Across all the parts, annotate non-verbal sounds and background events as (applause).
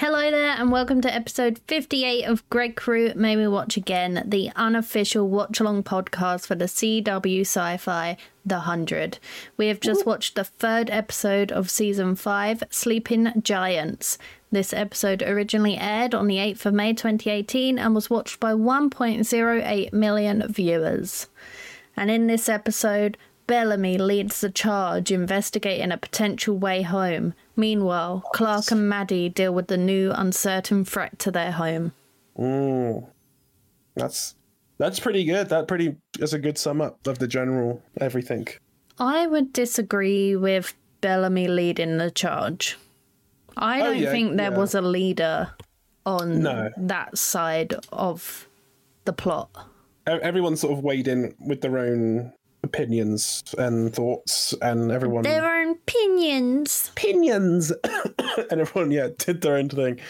Hello there, and welcome to episode 58 of Gregkru May We Watch Again, the unofficial watch along podcast for the CW Sci Fi The Hundred. We have just watched the third episode of season 5, Sleeping Giants. This episode originally aired on the 8th of May 2018 and was watched by 1.08 million viewers. And in this episode, Bellamy leads the charge investigating a potential way home. Meanwhile, Clarke and Madi deal with the new uncertain threat to their home. Mm. That's that's pretty good. That pretty is a good sum up of the general everything. I would disagree with Bellamy leading the charge. I Oh, don't yeah, think there yeah. was a leader on No. that side of the plot. Everyone sort of weighed in with their own opinions and thoughts, and everyone Their own opinions. opinions, (coughs) and everyone yeah did their own thing.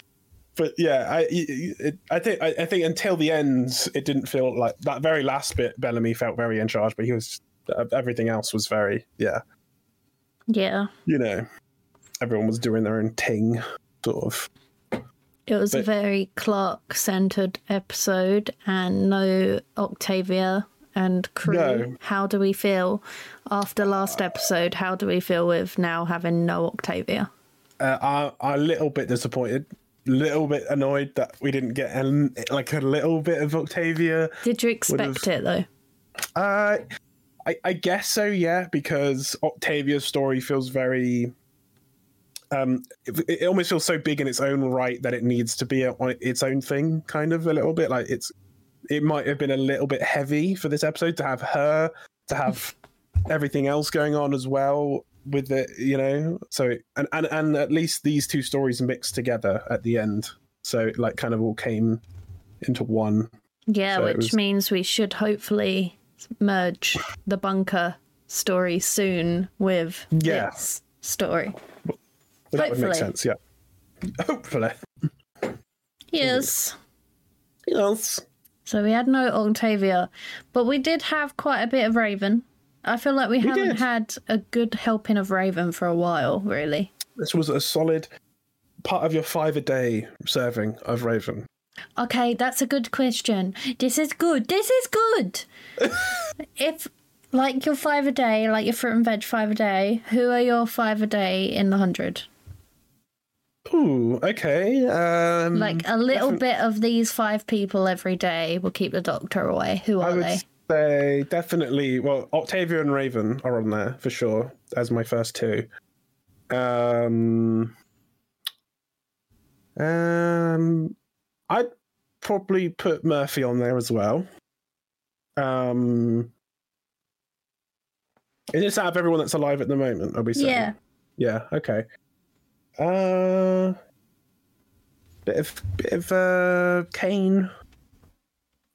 But yeah, I it, I think I, I think until the end, it didn't feel like that very last bit. Bellamy felt very in charge, but he was uh, everything else was very yeah. Yeah. You know, everyone was doing their own thing, sort of. It was a very Clarke centered episode and no Octavia and crew. No. How do we feel after last episode? How do we feel with now having no Octavia? uh, are, are a little bit disappointed, little bit annoyed that we didn't get an, like a little bit of Octavia. Did you expect it though? Uh, I, I guess so, yeah, because Octavia's story feels very. Um, it, it almost feels so big in its own right that it needs to be a, on its own thing, kind of a little bit. Like it's, it might have been a little bit heavy for this episode to have her, to have (laughs) everything else going on as well with it, you know. So and and and at least these two stories mixed together at the end, so it like kind of all came into one. Yeah, So which was- means we should hopefully merge the bunker story soon with Yeah. this story. But that would make Hopefully. sense, yeah. Hopefully. Yes. Yes. So we had no Octavia, but we did have quite a bit of Raven. I feel like we, haven't did. had a good helping of Raven for a while, really. This was a solid part of your five a day serving of Raven. Okay, that's a good question. This is good. This is good. (laughs) if like your five a day, like your fruit and veg five a day, who are your five a day in the hundred? Ooh, okay. Um, Like a little bit of these five people every day will keep the doctor away. Who I are would they? say definitely. Well, Octavia and Raven are on there for sure as my first two. Um, um, I'd probably put Murphy on there as well. Um, is this out of everyone that's alive at the moment? Are we saying? Yeah. Yeah. Okay. Uh, bit of bit of uh Kane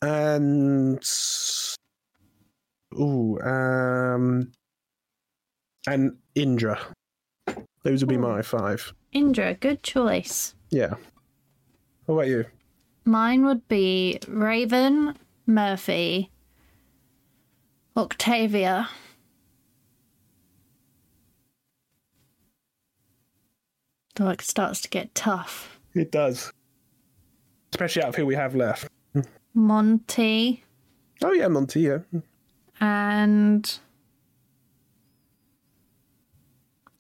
and ooh um and Indra. Those would be my five. Indra, good choice. Yeah. What about you? Mine would be Raven, Murphy, Octavia. Like starts to get tough. It does, especially out of who we have left. Monty Oh yeah, Monty. Yeah. and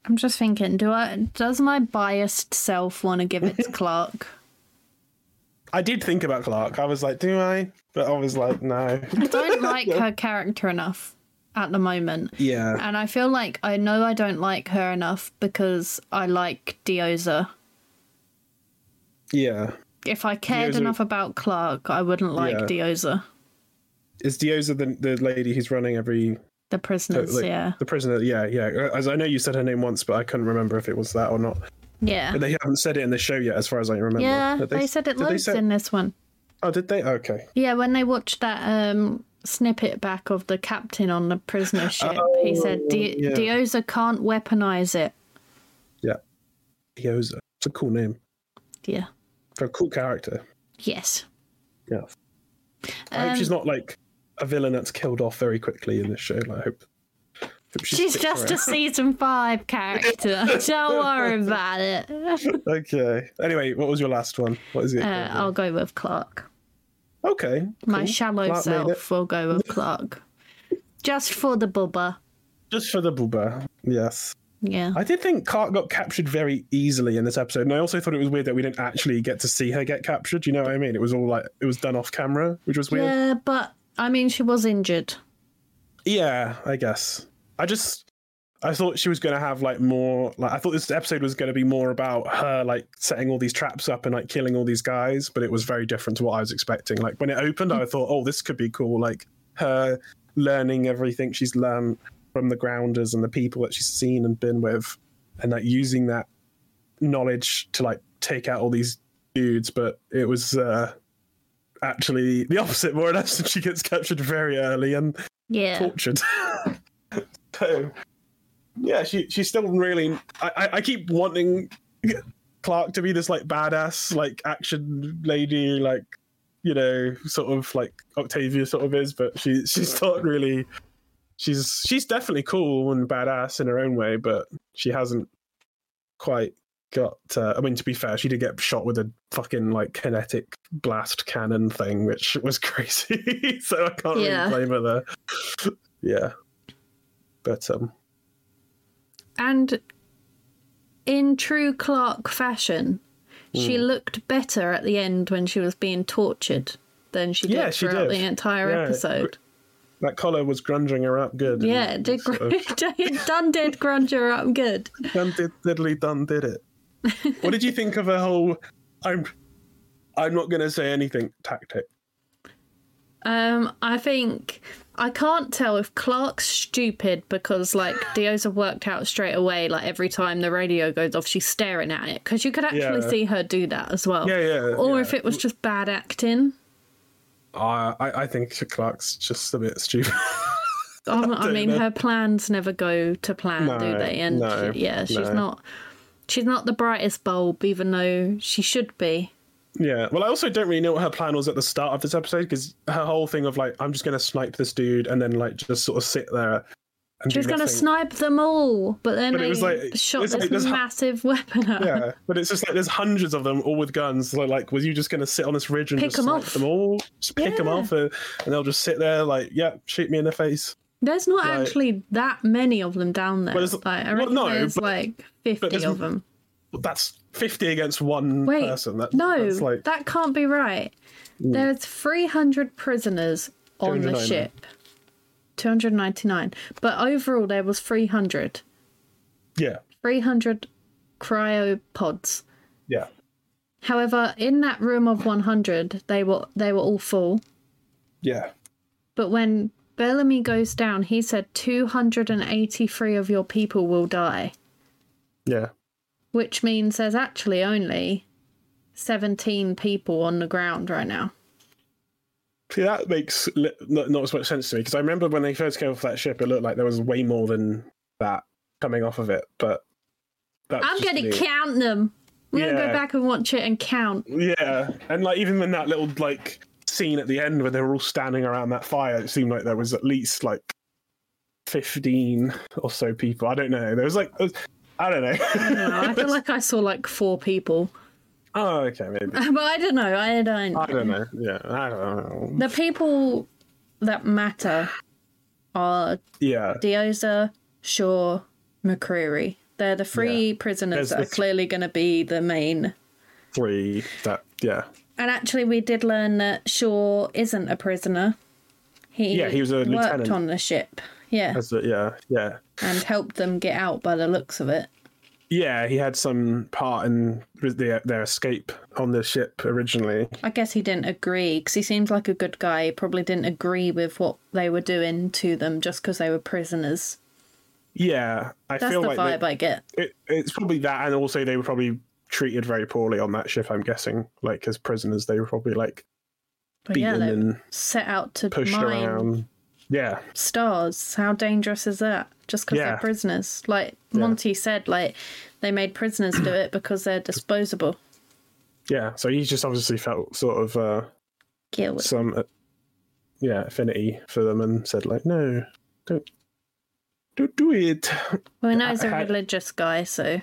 I'm just thinking, do I does my biased self want to give it to (laughs) Clarke? I did think about Clarke. I was like, do I? But I was like, no. I don't like (laughs) her character enough at the moment. yeah. And I feel like I know I don't like her enough because I like Diyoza. Yeah. If I cared Diyoza- enough about Clarke, I wouldn't like Yeah. Diyoza. Is Diyoza the the lady who's running every The prisoners, like, yeah. the prisoner? Yeah, yeah. As I know you said her name once, but I couldn't remember if it was that or not. Yeah. But they haven't said it in the show yet, as far as I remember. Yeah, Did they, said it they loads say- in this one. Oh, did they? Okay. Yeah, when they watched that um, snippet back of the captain on the prisoner ship, he said Oh, yeah. Diyoza can't weaponize it. Yeah. Diyoza. It's a cool name Yeah. for a cool character. Yes. Yeah. I hope Um, she's not like a villain that's killed off very quickly in this show. Like, I hope she She's sticks just a season five character. (laughs) Don't worry about it. okay. Anyway, what was your last one? What is it? Uh, I'll go with Clarke. Okay. My shallow Clarke self will go with (laughs) Clarke. Just for the bubba. Just for the booba. Yes. Yeah. I did think Clarke got captured very easily in this episode, and I also thought it was weird that we didn't actually get to see her get captured. You know what I mean? It was all like it was done off camera, which was weird. Yeah, but I mean, she was injured. Yeah, I guess. I just I thought she was going to have like more like I thought this episode was going to be more about her like setting all these traps up and like killing all these guys, but it was very different to what I was expecting. Like when it opened, I thought, "Oh, this could be cool." Like her learning everything she's learned from the grounders and the people that she's seen and been with and like using that knowledge to like take out all these dudes, but it was uh actually the opposite more or less and (laughs) she gets captured very early and Yeah. tortured. (laughs) so, yeah, she she's still really. I, I I keep wanting Clarke to be this like badass like action lady like you know sort of like Octavia sort of is, but she she's not really. She's she's definitely cool and badass in her own way, but she hasn't quite got. Uh, I mean, to be fair, she did get shot with a fucking like kinetic blast cannon thing, which was (laughs) crazy. so I can't Yeah. really blame her there. yeah, but um, And in true Clarke fashion, she Hmm. looked better at the end when she was being tortured than she did Yeah, she throughout did. the entire Yeah. episode. that collar was grunging her up good. Yeah, it did of (laughs) done did (laughs) grunge her up good. done did diddly done did it. (laughs) what did you think of her whole? I'm, I'm not gonna say anything tactic. Um, I think I can't tell if Clarke's stupid because like (gasps) Dio's worked out straight away. Like every time the radio goes off, she's staring at it because you could actually Yeah. see her do that as well. Yeah, yeah. Or yeah. if it was just bad acting. Uh, I, I think Clarke's just a bit stupid. (laughs) I don't mean, know. her plans never go to plan, do they? And no, she- yeah, she's no. not. She's not the brightest bulb, even though she should be. Yeah. Well, I also don't really know what her plan was at the start of this episode because her whole thing of like, I'm just gonna snipe this dude and then like just sort of sit there. And She was going to snipe them all, but then But it they was like- shot it's like this there's hu- massive weapon at. Yeah, but it's just like there's hundreds of them, all with guns. So like, was you just going to sit on this ridge and Pick just 'em snipe off. them all? Just pick them Yeah. off, uh, and they'll just sit there like, yeah, shoot me in the face. There's not Like- actually that many of them down there. Well, Like, there's- I well, reckon no, there's but- like 50 there's- of them. That's fifty against one Wait, person. That, no, that's like that can't be right. There's 300 prisoners on the ship. 299. But overall, there was 300. yeah, 300 cryopods. yeah, However, in that room of 100, they were they were all full. yeah, But when Bellamy goes down, he said 283 of your people will die, yeah. Which means there's actually only 17 people on the ground right now. See, that makes li- not, not as much sense to me because I remember when they first came off that ship, it looked like there was way more than that coming off of it. But that's I'm going to count them. We're going to go back and watch it and count. Yeah, and like even in that little like scene at the end where they were all standing around that fire, it seemed like there was at least like fifteen or so people. I don't know. There was like I don't know. I feel (laughs) like I saw like four people. oh, okay, maybe. (laughs) But I don't know. I don't know. I don't know. Yeah, I don't know. The people that matter are Yeah, Diyoza, Shaw, McCreary. They're the three prisoners There's that are the- clearly going to be the main. three. That yeah, And actually, we did learn that Shaw isn't a prisoner. He Yeah, he was a worked lieutenant. on the ship. Yeah, that's the, yeah, yeah, and helped them get out by the looks of it. yeah. He had some part in their their escape on the ship originally. I guess he didn't agree because he seems like a good guy. He probably didn't agree with what they were doing to them just because they were prisoners. Yeah, I That's feel the like they- I get. it, it's probably that, and also they were probably treated very poorly on that ship. I'm guessing, like as prisoners, they were probably like But beaten they and set out to pushed mine around. Yeah, stars. How dangerous is that? Just because Yeah. they're prisoners. Like Monty said, like they made prisoners do it because they're disposable. yeah. So he just obviously felt sort of uh, Guilt. some, uh, yeah, affinity for them, and said like, no, don't, Don't do it. Well, we know he's a religious guy, so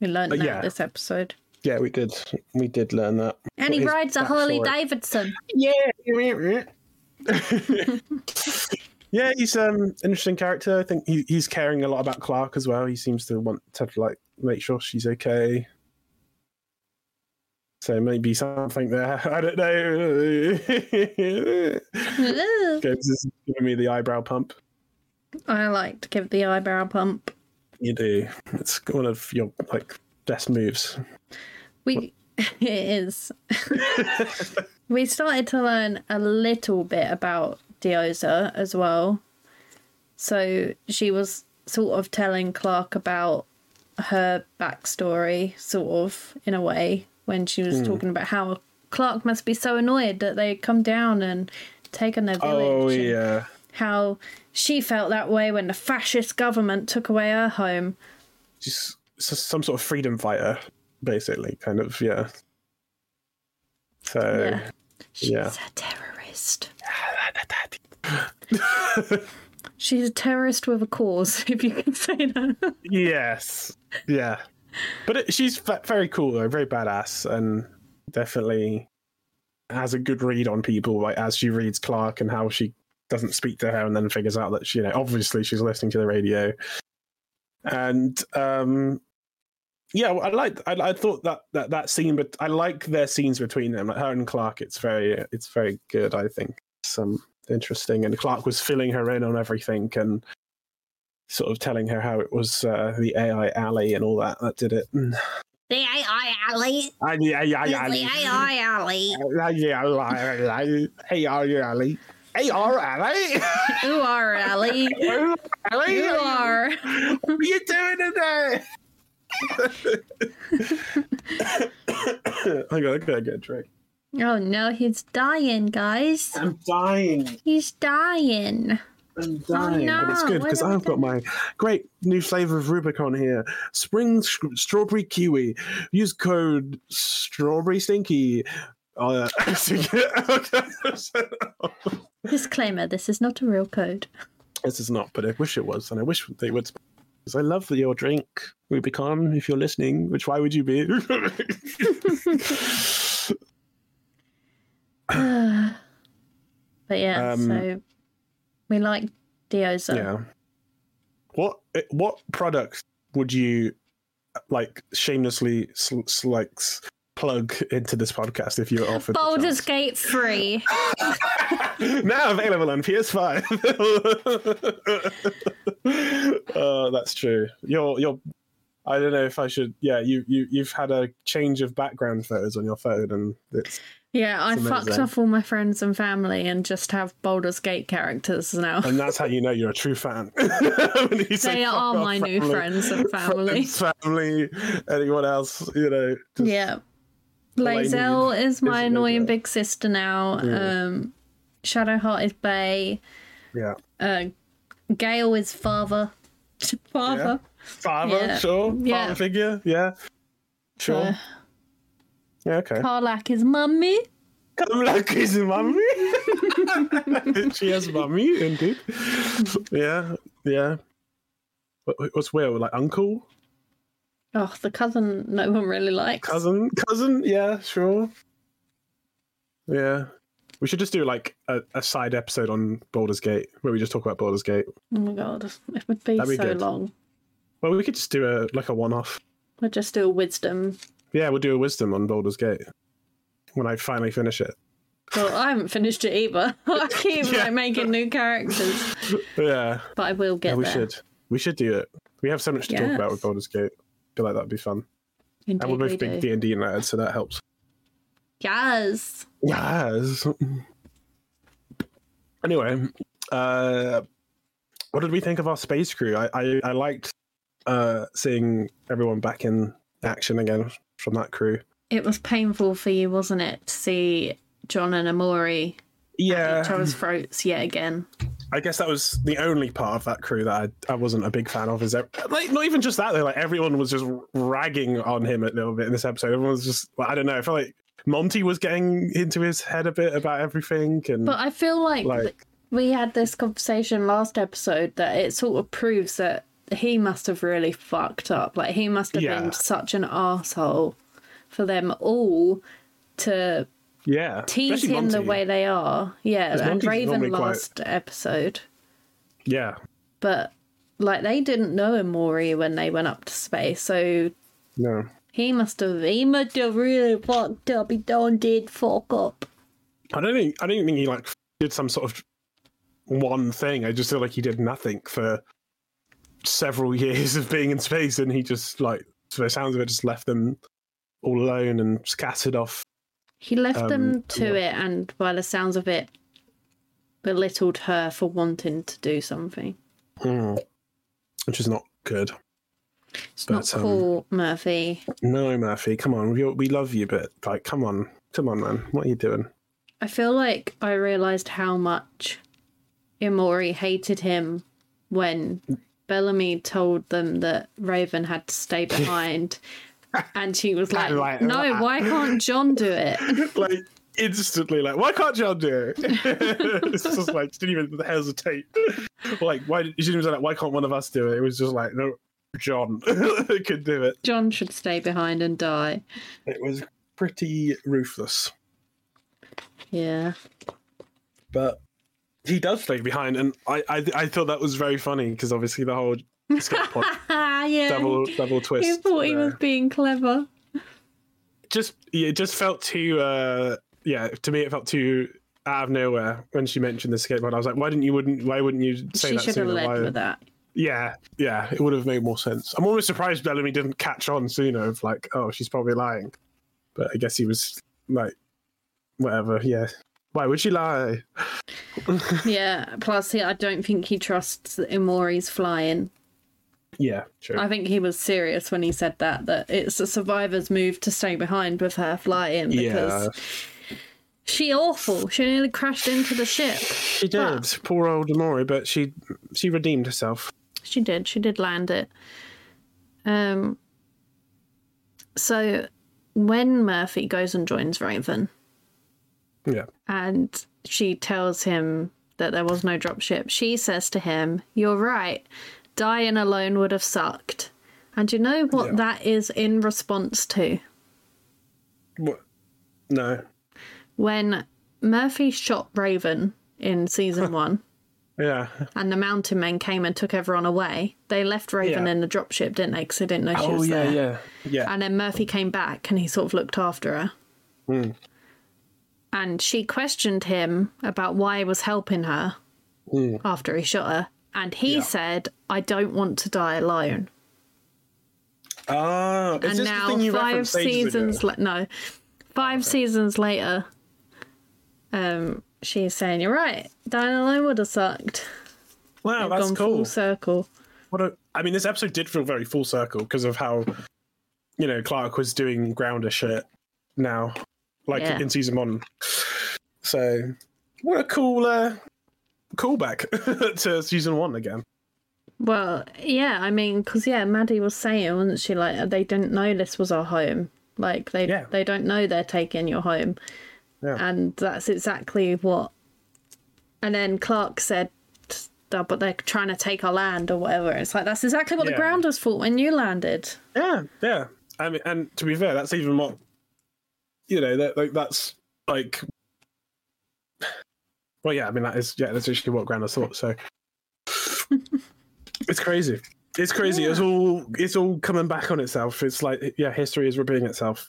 we learned that yeah. this episode. Yeah, we did. We did learn that. And he rides a Harley. Davidson. Yeah. (laughs) yeah, he's um interesting character. I think he, he's caring a lot about Clarke as well. He seems to want to like make sure she's okay. So maybe something there. (laughs) I don't know. (laughs) Games is giving me the eyebrow pump. I like to give the eyebrow pump. You do. It's one of your like best moves. We it is. We started to learn a little bit about Diyoza as well. So she was sort of telling Clarke about her backstory, sort of in a way, when she was hmm. talking about how Clarke must be so annoyed that they come down and taken their oh, village. Oh yeah. How she felt that way when the fascist government took away her home. Just some sort of freedom fighter, basically, kind of, yeah. So Yeah. She's yeah. a terrorist. (laughs) She's a terrorist with a cause, (laughs) if you can say that. yes, yeah, but it, she's ve- very cool though, very badass, and definitely has a good read on people. Like as she reads Clarke and how she doesn't speak to her, and then figures out that she, you know, obviously she's listening to the radio, and um. Yeah, I like. I, I thought that, that that scene, but I like their scenes between them, like her and Clarke. It's very, it's very good. I think some interesting, and Clarke was filling her in on everything, and sort of telling her how it was uh, the AI alley and all that that did it. Mm. The AI alley. Ah, yeah, yeah, yeah, the. AI alley. Ah, yeah. AI alley. AR alley. (laughs) You are alley. alley. You are. What are you doing in there? (laughs) I gotta go get a drink. Oh no, he's dying, guys. I'm dying. He's dying. I'm dying, but it's good because I've got my great new flavor of Rubicon here: spring sh- strawberry kiwi. Use code strawberry stinky. Uh, (laughs) Disclaimer: This is not a real code. this is not, but I wish it was, and I wish they would. Because I love your drink, Rubicon. If you're listening, which why would you be? (sighs) But yeah, Um, so we like Diyoza. yeah. What what product would you like shamelessly sl- sl- like plug into this podcast if you're offered? Baldur's? Gate 3. now available on PS5. uh, (laughs) that's true. You're you're. I don't know if I should. Yeah, you you you've had a change of background photos on your phone, and it's Yeah, I It's fucked amazing. off all my friends and family and just have Baldur's Gate characters now. and that's how you know you're a true fan. (laughs) They are my new friends and (laughs) family. friends, family, anyone else, you know. just- Yeah. All I Lae'zel need is my is annoying big sister now. Um, Shadowheart is Bay. yeah. Uh, Gale is father. (laughs) father. Father, Yeah. sure. Yeah. Father figure, yeah. Sure. Uh, yeah, okay. Karlach is mummy. Like his mummy. (laughs) she has mummy, indeed. (laughs) Yeah, yeah. What's Wyll? Like uncle, Oh, the cousin no one really likes. cousin, cousin? Yeah, sure. Yeah. We should just do like a, a side episode on Baldur's Gate where we just talk about Baldur's Gate. Oh my god, it would be, That'd be so good. long. Well, we could just do a like a one-off. We'll just do a wisdom. Yeah, we'll do a wisdom on Baldur's Gate when I finally finish it. Well, I haven't finished it either. (laughs) I keep (laughs) Yeah. like making new characters, (laughs) Yeah, but I will get yeah we there. should. We should do it. We have so much to talk about with Baldur's Gate. Feel like that'd be fun. Indeed, And we're we both big. D and D nerds, so that helps. Yes. Yes. Anyway, uh, what did we think of our space crew? I I, I liked uh, seeing everyone back in action again from that crew. It was painful for you, wasn't it, to see John and Emori yeah. at each other's throats yet again? I guess that was the only part of that crew that I, I wasn't a big fan of. Is that, like not even just that though? Like everyone was just ragging on him a little bit in this episode. Everyone was just I don't know. I feel like Monty was getting into his head a bit about everything, and But I feel like, like we had this conversation last episode that it sort of proves that he must have really fucked up. Like he must have Yeah. been such an asshole for them all to Yeah, tease him the way they are. Yeah, and Raven normally quite- last episode. Yeah, But like they didn't know Emori when they went up to space, so no, he must have he must have really fucked up. He done did fuck up. I don't think I don't think he like did some sort of one thing. I just feel like he did nothing for several (laughs) years of being in space, and he just like, for the sounds of it, just left them all alone and scattered off. He left Um, them to yeah. it, and by the sounds of it, belittled her for wanting to do something. Mm. Which is not good. It's not But, um, Murphy. No, Murphy, come on, we we love you, but like, come on, come on, man, what are you doing? I feel like I realised how much Emori hated him when Bellamy told them that Raven had to stay (laughs) behind. And she was like, like, No, why can't John do it? (laughs) like instantly, like, why can't John do it? (laughs) it's just like she didn't even hesitate. like, why? She didn't even say like, why can't one of us do it? It was just like, no, John (laughs) could do it. John should stay behind and die. It was pretty ruthless, Yeah. but he does stay behind, and I I, I thought that was very funny because obviously the whole (laughs) yeah. double double twist. he thought he was being clever. just yeah, it just felt too uh yeah to me it felt too out of nowhere when she mentioned the skateboard. I was like, why didn't you wouldn't why wouldn't you say She that should have led Why- with that. Yeah, yeah, it would have made more sense. I'm almost surprised Bellamy didn't catch on sooner of like, oh, she's probably lying. But I guess he was like, whatever. Yeah, why would she lie? (laughs) Yeah. Plus, he, I don't think he trusts that Emori's flying. Yeah, true. I think he was serious when he said that. That it's a survivor's move to stay behind with her flying because yeah, she awful. She nearly crashed into the ship. she did. Poor old Emori, but she she redeemed herself. She did. She did land it. Um. So, when Murphy goes and joins Raven, Yeah, and she tells him that there was no dropship, she says to him, "You're right. Dying alone would have sucked." And you know what Yeah. that is in response to? what? No. When Murphy shot Raven in season (laughs) one, Yeah. and the Mountain Men came and took everyone away, they left Raven Yeah. in the dropship, didn't they? Because they didn't know she Oh was yeah, there. yeah, yeah. And then Murphy came back and he sort of looked after her. Hmm. And she questioned him about why he was helping her after he shot her. And he. Yeah. said, I don't want to die alone. Ah, and now, thing you five seasons la- no, five seasons later, um, she's saying, You're right, dying alone would have sucked. Wow, They've that's gone cool. full circle. What a, I mean, this episode did feel very full circle because of how, you know, Clarke was doing grounder shit now, like Yeah. in season one. So, what a cool uh, callback (laughs) to season one again. Well, yeah, I mean, because yeah, Madi was saying, wasn't she? Like they didn't know this was our home. Like they Yeah. they don't know they're taking your home, Yeah. and that's exactly what. And then Clarke said, "Oh, "But they're trying to take our land or whatever." It's like that's exactly what Yeah. the grounders thought when you landed. Yeah, yeah. I mean, and to be fair, that's even what you know. That like that's like, well, yeah. I mean, that is yeah. That's actually what Granda thought. So (laughs) it's crazy. It's crazy. It's all it's all coming back on itself. It's like yeah, history is repeating itself.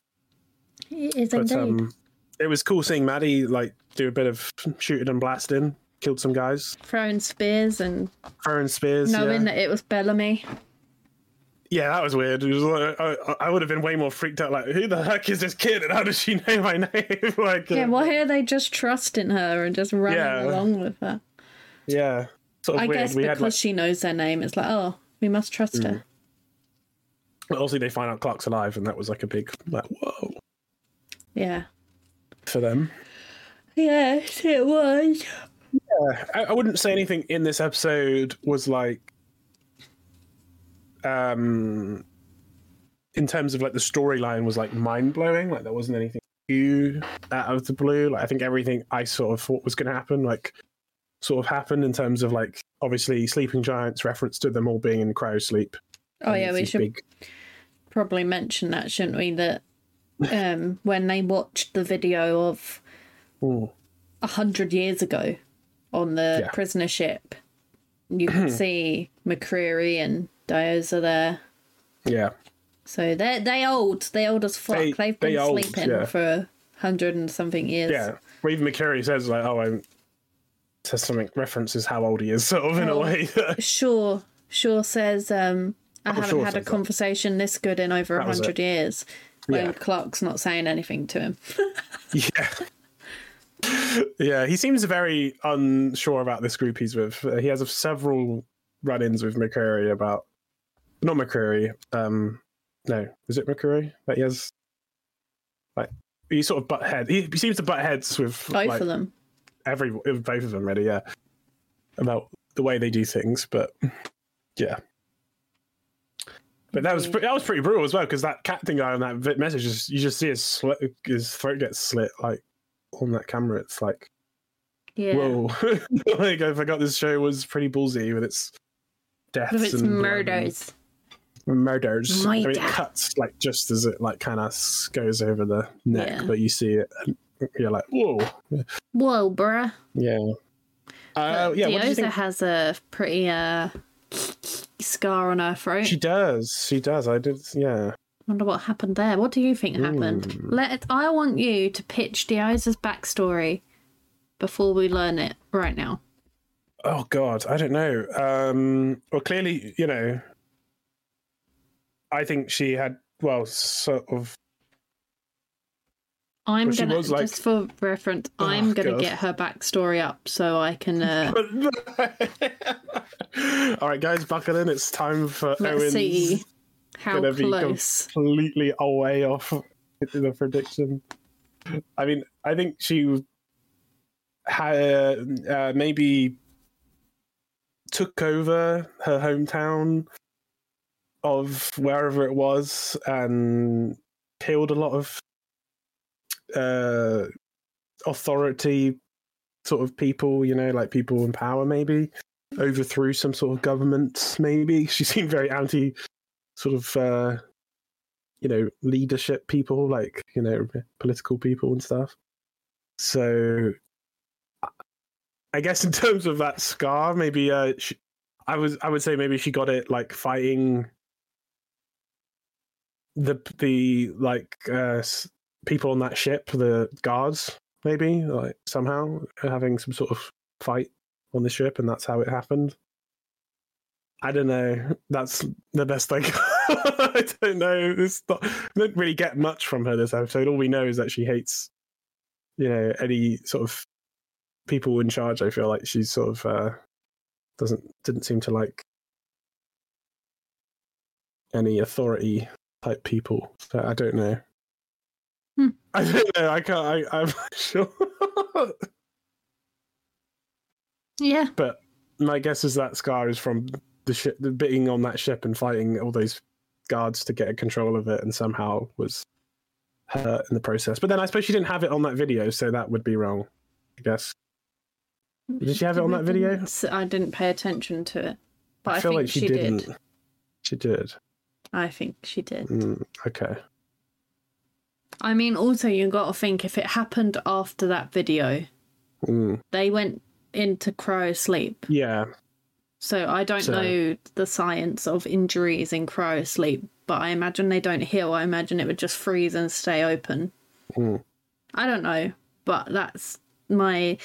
It is But indeed. um, it was cool seeing Madi like do a bit of shooting and blasting, killed some guys, Throwing spears and throwing spears. knowing yeah. that it was Bellamy. Yeah, that was weird. Was like, I, I would have been way more freaked out. Like, who the heck is this kid, and how does she know my name? (laughs) like, Yeah, uh, why are they just trusting her and just running Yeah. along with her? yeah, sort of I weird. guess we because had like, she knows their name, it's like, oh, we must trust her. but obviously they find out Clarke's alive, and that was like a big like whoa Yeah. for them. Yes, it was. I, I wouldn't say anything in this episode was like, um, in terms of like the storyline was like mind blowing. Like there wasn't anything new out of the blue. Like I think everything I sort of thought was going to happen like sort of happened in terms of like obviously Sleeping Giants reference to them all being in cryo sleep. Oh yeah, we should big- probably mention that, shouldn't we? That um, when they watched the video of a hundred years ago on the Yeah. prisoner ship, you can (clears throat) see McCreary and Diyoza there. Yeah, So they they old, they old as fuck. They- have been old, sleeping yeah. for a hundred and something years. yeah. Well, even McCreary says like, "Oh, I'm." Says something references how old he is, sort of in a Oh. way. (laughs) Sure, Sure says um, I haven't Shaw had a says that. conversation this good in over a hundred years. When Yeah. Clarke's not saying anything to him. (laughs) Yeah. (laughs) yeah, he seems very unsure about this group he's with. He has several run-ins with McCreary about not McCreary. Um, no, is it McCreary that he has? Like he sort of butt head. He, he seems to butt heads with Both like, of them. every both of them, really. Yeah, about the way they do things, but yeah. But that was that was pretty brutal as well because that captain guy on that message is you just see his slit, his throat gets slit like on that camera. It's like Yeah. whoa, (laughs) like I forgot this show was pretty ballsy with its deaths With its and murders. murders. I mean, it cuts like just as it like kind of goes over the neck, Yeah. but you see it, you're like whoa, Whoa, bruh. yeah. Uh, yeah, what do you Diyoza think? has a pretty uh scar on her throat. She does. She does. I did. Yeah. Wonder what happened there. What do you think happened? Ooh. Let I want you to pitch Diyoza's backstory before we learn it right now. Oh God, I don't know. Um, well, clearly, you know, I think she had well, sort of. I'm Well, gonna was like- just for reference, Oh, I'm gonna God. get her backstory up so I can uh, (laughs) All right, guys, buckle in. It's time for let's Owen's see how gonna be close. completely away off (laughs) the prediction. I mean, I think she had uh, maybe took over her hometown of wherever it was and killed a lot of uh, authority sort of people, you know, like people in power, maybe overthrew some sort of government. Maybe (laughs) she seemed very anti, sort of, uh, you know, leadership people, like you know, political people and stuff. So, I guess in terms of that scar, maybe uh, she, I was I would say maybe she got it like fighting the the like uh people on that ship, the guards, maybe like somehow having some sort of fight on the ship, and that's how it happened. I don't know. That's the best thing. (laughs) I don't know. It's not, don't really get much from her this episode. All we know is that she hates, you know, any sort of people in charge. I feel like she's sort of uh, doesn't didn't seem to like any authority type people. So I don't know. Hmm. (laughs) I don't know. I can't. I, I'm not (laughs) sure. Yeah, but my guess is that Scar is from the ship, the being on that ship and fighting all those guards to get control of it, and somehow was hurt in the process. But then I suppose she didn't have it on that video, so that would be wrong. I guess. Did she have it on that video? I didn't pay attention to it, but I, I feel think like she, she didn't. did. She did. I think she did. Mm, okay. I mean, also you got to think if it happened after that video, Mm, they went into cryo sleep. yeah. So I don't So- know the science of injuries in cryo sleep, but I imagine they don't heal. I imagine it would just freeze and stay open. Mm. I don't know, but that's my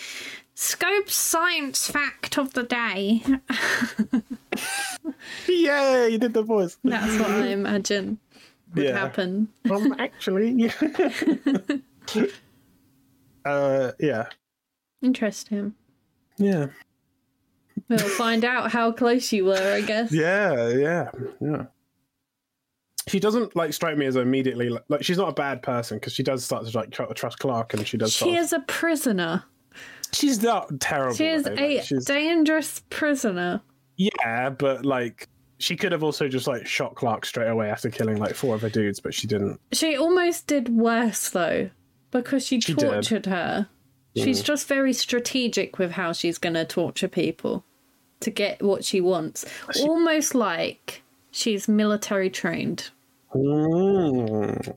scope science fact of the day. (laughs) Yeah, you did the voice. That's what I imagine would Yeah. happen. um, actually. yeah. (laughs) uh, yeah. Interesting. Yeah. We'll find out how close you were, I guess. Yeah, yeah, yeah. She doesn't like strike me as immediately like, like she's not a bad person because she does start to like trust Clarke and she does. She sort of- is a prisoner. she's not terrible. She is though, a like, she's, dangerous prisoner. yeah, but like she could have also just like shot Clarke straight away after killing like four of her dudes, but she didn't. She almost did worse though, because she She did. tortured her. She's mm. just very strategic with how she's going to torture people to get what she wants. Almost like she's military trained. Mm.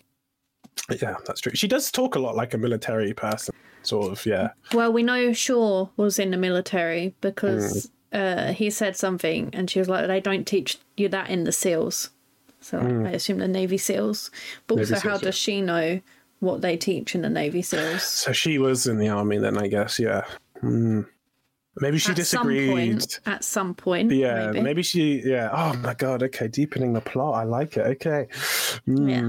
Yeah, that's true. She does talk a lot like a military person, sort of. Yeah. Well, we know Shaw was in the military because uh, he said something, and she was like, "They don't teach you that in the SEALs." So I assume the Navy SEAls. But Navy also, how SEALs, yeah. does she know what they teach in the Navy SEAls? So she was in the army then, I guess. Yeah. Hmm. Maybe she at disagreed. Some point, at some point, Yeah, maybe. maybe. she. Yeah. Oh my god. Okay, deepening the plot. I like it. Okay. Mm, Yeah.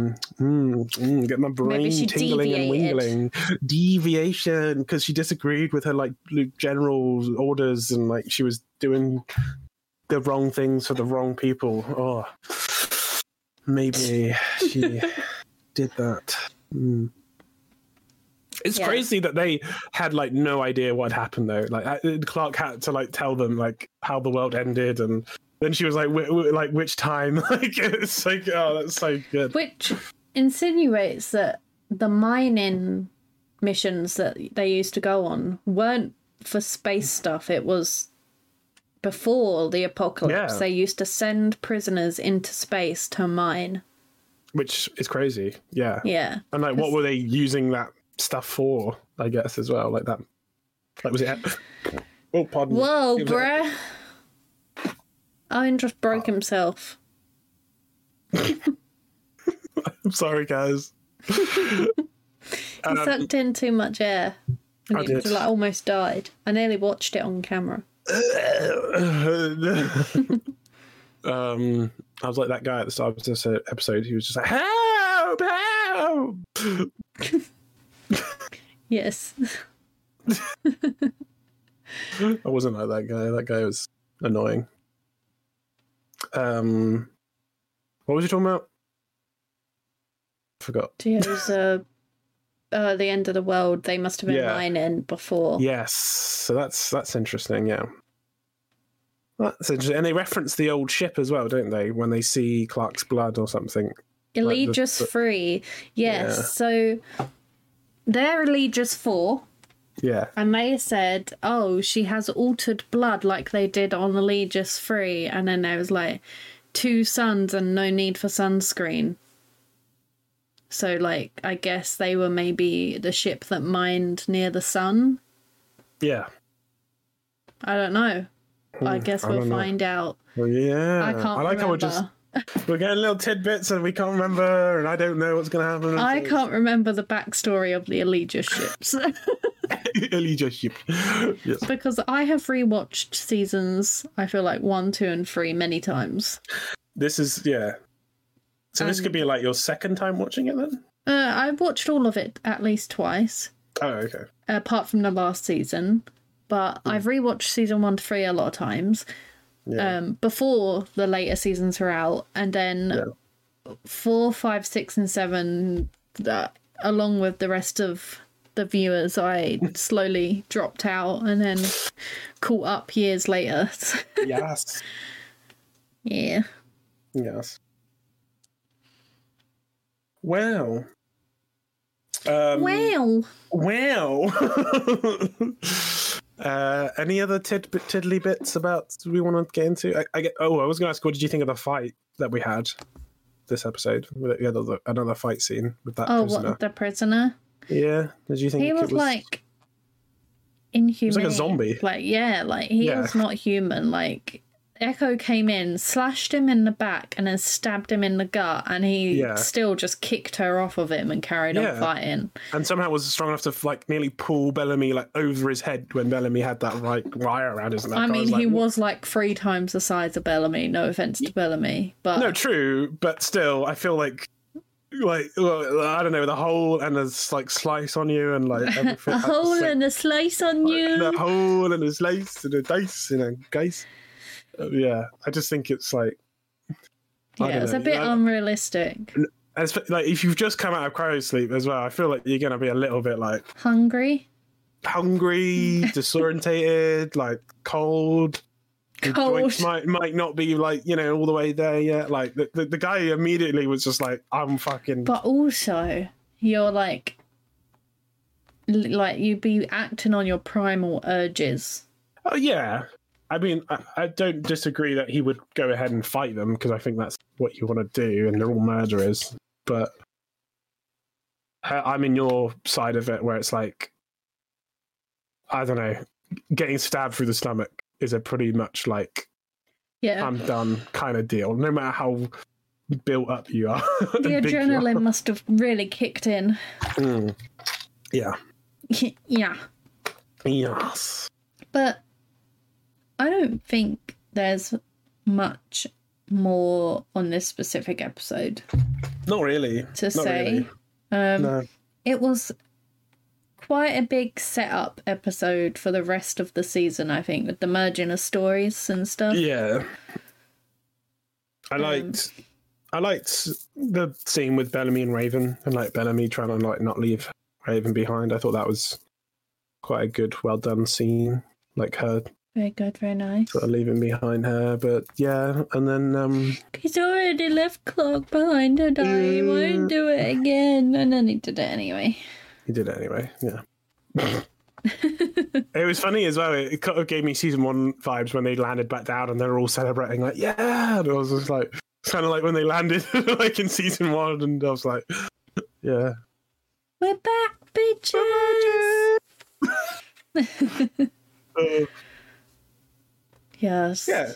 mm, mm, get my brain tingling and deviated. wingling. Deviation because she disagreed with her like general orders and like she was doing the wrong things for the wrong people. Oh, maybe she (laughs) did that. It's Yeah. crazy that they had like no idea what happened though. Like Clarke had to like tell them like how the world ended, and then she was like, wh- wh- like which time? (laughs) like it's like oh, that's so good. Which insinuates that the mining missions that they used to go on weren't for space stuff. It was before the apocalypse. Yeah. They used to send prisoners into space to mine. Which is crazy. Yeah. Yeah. And like, what were they using that stuff for? I guess as well, like that. Like, was it? Oh, pardon. Whoa, bruh. Owen just broke himself. (laughs) I'm sorry, guys. He Um, sucked in too much air. And I he did. like almost died. I nearly watched it on camera. (laughs) um, I was like that guy at the start of this episode. He was just like, "Help! Help!" (laughs) Yes. I wasn't like that guy. That guy was annoying. Um, what was you talking about? Forgot. It was uh, uh, the end of the world. They must have been Yeah. mining before. Yes, so that's that's interesting. Yeah, that's interesting. And they reference the old ship as well, don't they? When they see Clarke's blood or something. the- Eligius the- 3. Yes. Yeah. So they're Eligius 4. Yeah, And they said, oh, she has altered blood like they did on the Eligius 3. And then there was like two suns and no need for sunscreen. So, like, I guess they were maybe the ship that mined near the sun. yeah, I don't know. I guess Hmm, I we'll find out. well, yeah. I can't like remember. how we're just we're getting little tidbits and we can't remember, and I don't know what's going to happen. I can't remember the backstory of the Eligius ships. (laughs) Elijah ship. yes. because I have rewatched seasons, I feel like one, two, and three many times. This is yeah. So this could be like your second time watching it then. Uh, I've watched all of it at least twice, Oh, okay. apart from the last season. But I've rewatched season one to three a lot of times Yeah. um, before the later seasons were out, and then Yeah. four, five, six, and seven, that along with the rest of the viewers, I (laughs) slowly dropped out and then caught up years later. (laughs) yes. yeah. Yes. Well. Um, Wow. Wow. (laughs) uh, any other tid- tiddly bits about we want to get into? I, I get. Oh, I was going to ask, what did you think of the fight that we had this episode? We had another, another fight scene with that Oh, prisoner. what the prisoner? Yeah. Did you think He it was, like inhuman. like a zombie. Like yeah, like he Yeah. was not human. Like Echo came in, slashed him in the back, and then stabbed him in the gut, and he Yeah. still just kicked her off of him and carried Yeah. on fighting. and somehow was strong enough to like nearly pull Bellamy like over his head when Bellamy had that like wire around his neck. I mean, was he what? was like three times the size of Bellamy. No offense to Bellamy, but No, true, but still, I feel like, like, well, I don't know, the hole and there's like slice on you and like (laughs) everything. a hole and a slice on you. the hole and a slice and a dice and a dice. Yeah, I just think it's like, yeah, it's know, a bit unrealistic. like if you've just come out of cryo sleep as well, I feel like you're gonna be a little bit like Hungry, hungry, (laughs) disorientated, like cold. Cold. joints might might not be like you know all the way there yet. Like the, the, the guy immediately was just like, I'm fucking But also, you're like like you'd be acting on your primal urges. Oh yeah. I mean, I, I don't disagree that he would go ahead and fight them because I think that's what you want to do, and they're all murderers. But I'm in your side of it, where it's like, I don't know, getting stabbed through the stomach is a pretty much like Yeah. I'm done kind of deal, no matter how built up you are. (laughs) the are. adrenaline must have really kicked in. Mm. Yeah. (laughs) yeah. Yes. But I don't think there's much more on this specific episode Not really. to Not say. really. Um, No. It was quite a big setup episode for the rest of the season, I think, with the merging of stories and stuff. Yeah. I Um, liked I liked the scene with Bellamy and Raven and like Bellamy trying to like not leave Raven behind. I thought that was quite a good, well done scene. Like her Very good, very nice. sort of leaving behind her. But yeah, and then um He's already left Clarke behind and I won't do it again. And then he did it anyway. he did it anyway, yeah. (laughs) it was funny as well. It kind of gave me season one vibes when they landed back down and they're all celebrating, like, yeah. And I was just like, it's kind of like when they landed, (laughs) like in season one. And I was like, yeah. We're back, bitches! (laughs) Uh, Yes. yeah.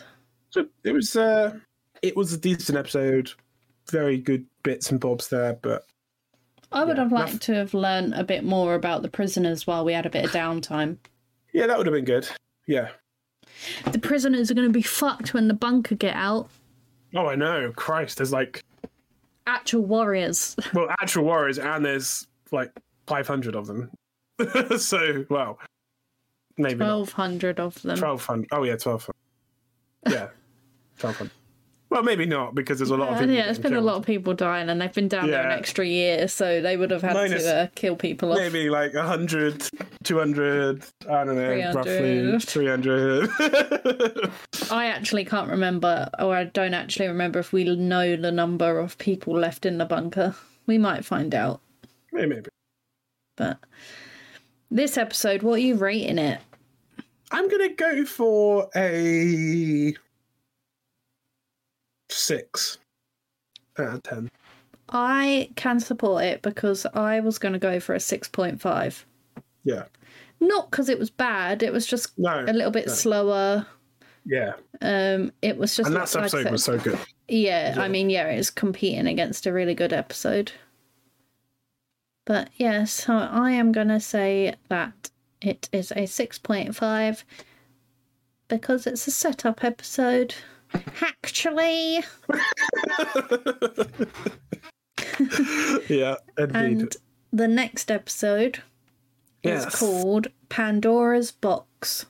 So it was, uh, it was a decent episode. Very good bits and bobs there, but I would Yeah, have liked noth- to have learned a bit more about the prisoners while we had a bit of downtime. (laughs) yeah, that would have been good. Yeah. The prisoners are going to be fucked when the bunker get out. Oh, I know. Christ, there's like, Actual warriors. well, actual warriors, and there's like 500 of them. (laughs) so, well, maybe not. 1,200 of them. 1200. Oh, yeah, 1200. Yeah, (laughs) 1200. Well, maybe not because there's a lot of people. yeah, there's been a lot of people dying, and they've been down there an extra year, so they would have had Minus- to uh, kill people off. Maybe like 100, 200, I don't know, roughly 300. (laughs) I actually can't remember, or I don't actually remember if we know the number of people left in the bunker. We might find out. maybe. But this episode, what are you rating it? I'm going to go for a six out of 10. I can support it because I was going to go for a 6.5. Yeah. Not because it was bad, it was just No. a little bit no. slower. Yeah. Um, it was just And that episode said- was so good. Yeah, (laughs) Yeah. I mean, yeah, it's competing against a really good episode. But yeah, so I am going to say that it is a 6.5 because it's a setup episode. Actually, (laughs) yeah, indeed. and the next episode is called Pandora's Box.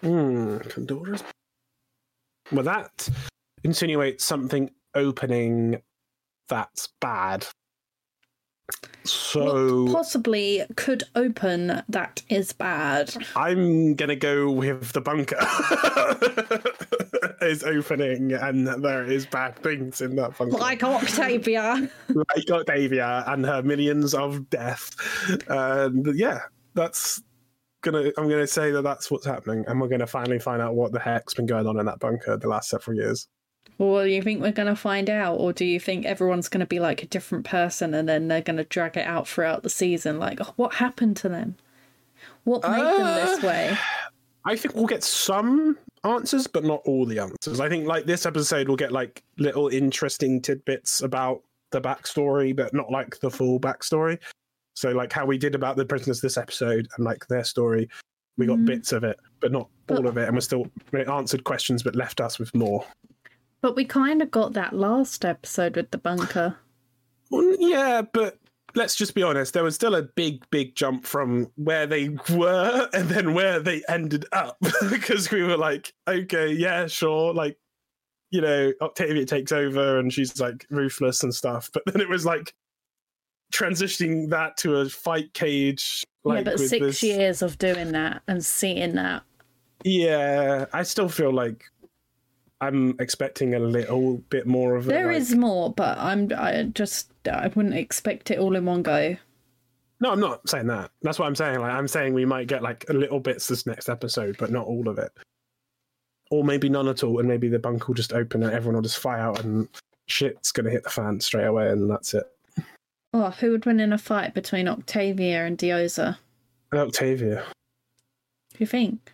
Hmm, Pandora's. Well, that insinuates something opening that's bad. So What possibly could open that is bad. I'm gonna go with the bunker (laughs) is opening, and there is bad things in that bunker, Like Octavia. (laughs) like Octavia and her millions of death. And yeah, that's gonna. I'm gonna say that that's what's happening, and we're gonna finally find out what the heck's been going on in that bunker the last several years. Well, do you think we're going to find out, or do you think everyone's going to be like a different person and then they're going to drag it out throughout the season? Like, oh, what happened to them? What made them this Uh, way? I think we'll get some answers, but not all the answers. I think like this episode, we'll get like little interesting tidbits about the backstory, but not like the full backstory. So like how we did about the prisoners this episode and like their story, we got Mhm. bits of it, but not all of it, and we're still we answered questions, but left us with more. But we kind of got that last episode with the bunker. Well, yeah, but let's just be honest. There was still a big, big jump from where they (laughs) were and then where they ended up (laughs) because we were like, okay, yeah, sure, like, you know, Octavia takes over and she's like ruthless and stuff. But then it was like transitioning that to a fight cage. Like, yeah, but six this- years of doing that and seeing that. Yeah, I still feel like I'm expecting a little bit more of it. There like- is more, but I'm I just I wouldn't expect it all in one go. No, I'm not saying that. That's what I'm saying. Like I'm saying we might get like a little bits this next episode, but not all of it. Or maybe none at all, and maybe the bunk will just open and everyone will just fly out and shit's gonna hit the fan straight away and that's it. Oh, who would win in a fight between Octavia and Diyoza? Octavia. Do you think?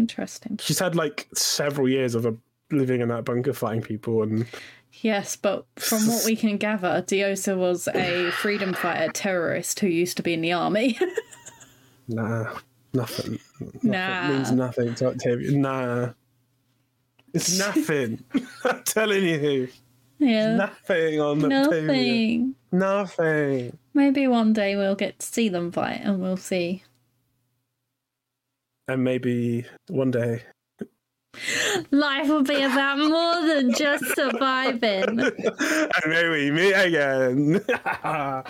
Interesting. She's had like several years of a, living in that bunker fighting people and Yes, but from what we can gather, Diyoza was a freedom fighter terrorist who used to be in the army. (laughs) nah. Nothing. nothing. Nah. means nothing to Octavia. Nah. It's (laughs) nothing. (laughs) I'm telling you. yeah. Nothing on Octavia. Nothing. Nothing. Maybe one day we'll get to see them fight and we'll see. And maybe one day. Life will be about more than just surviving. (laughs) and maybe we meet again. (laughs)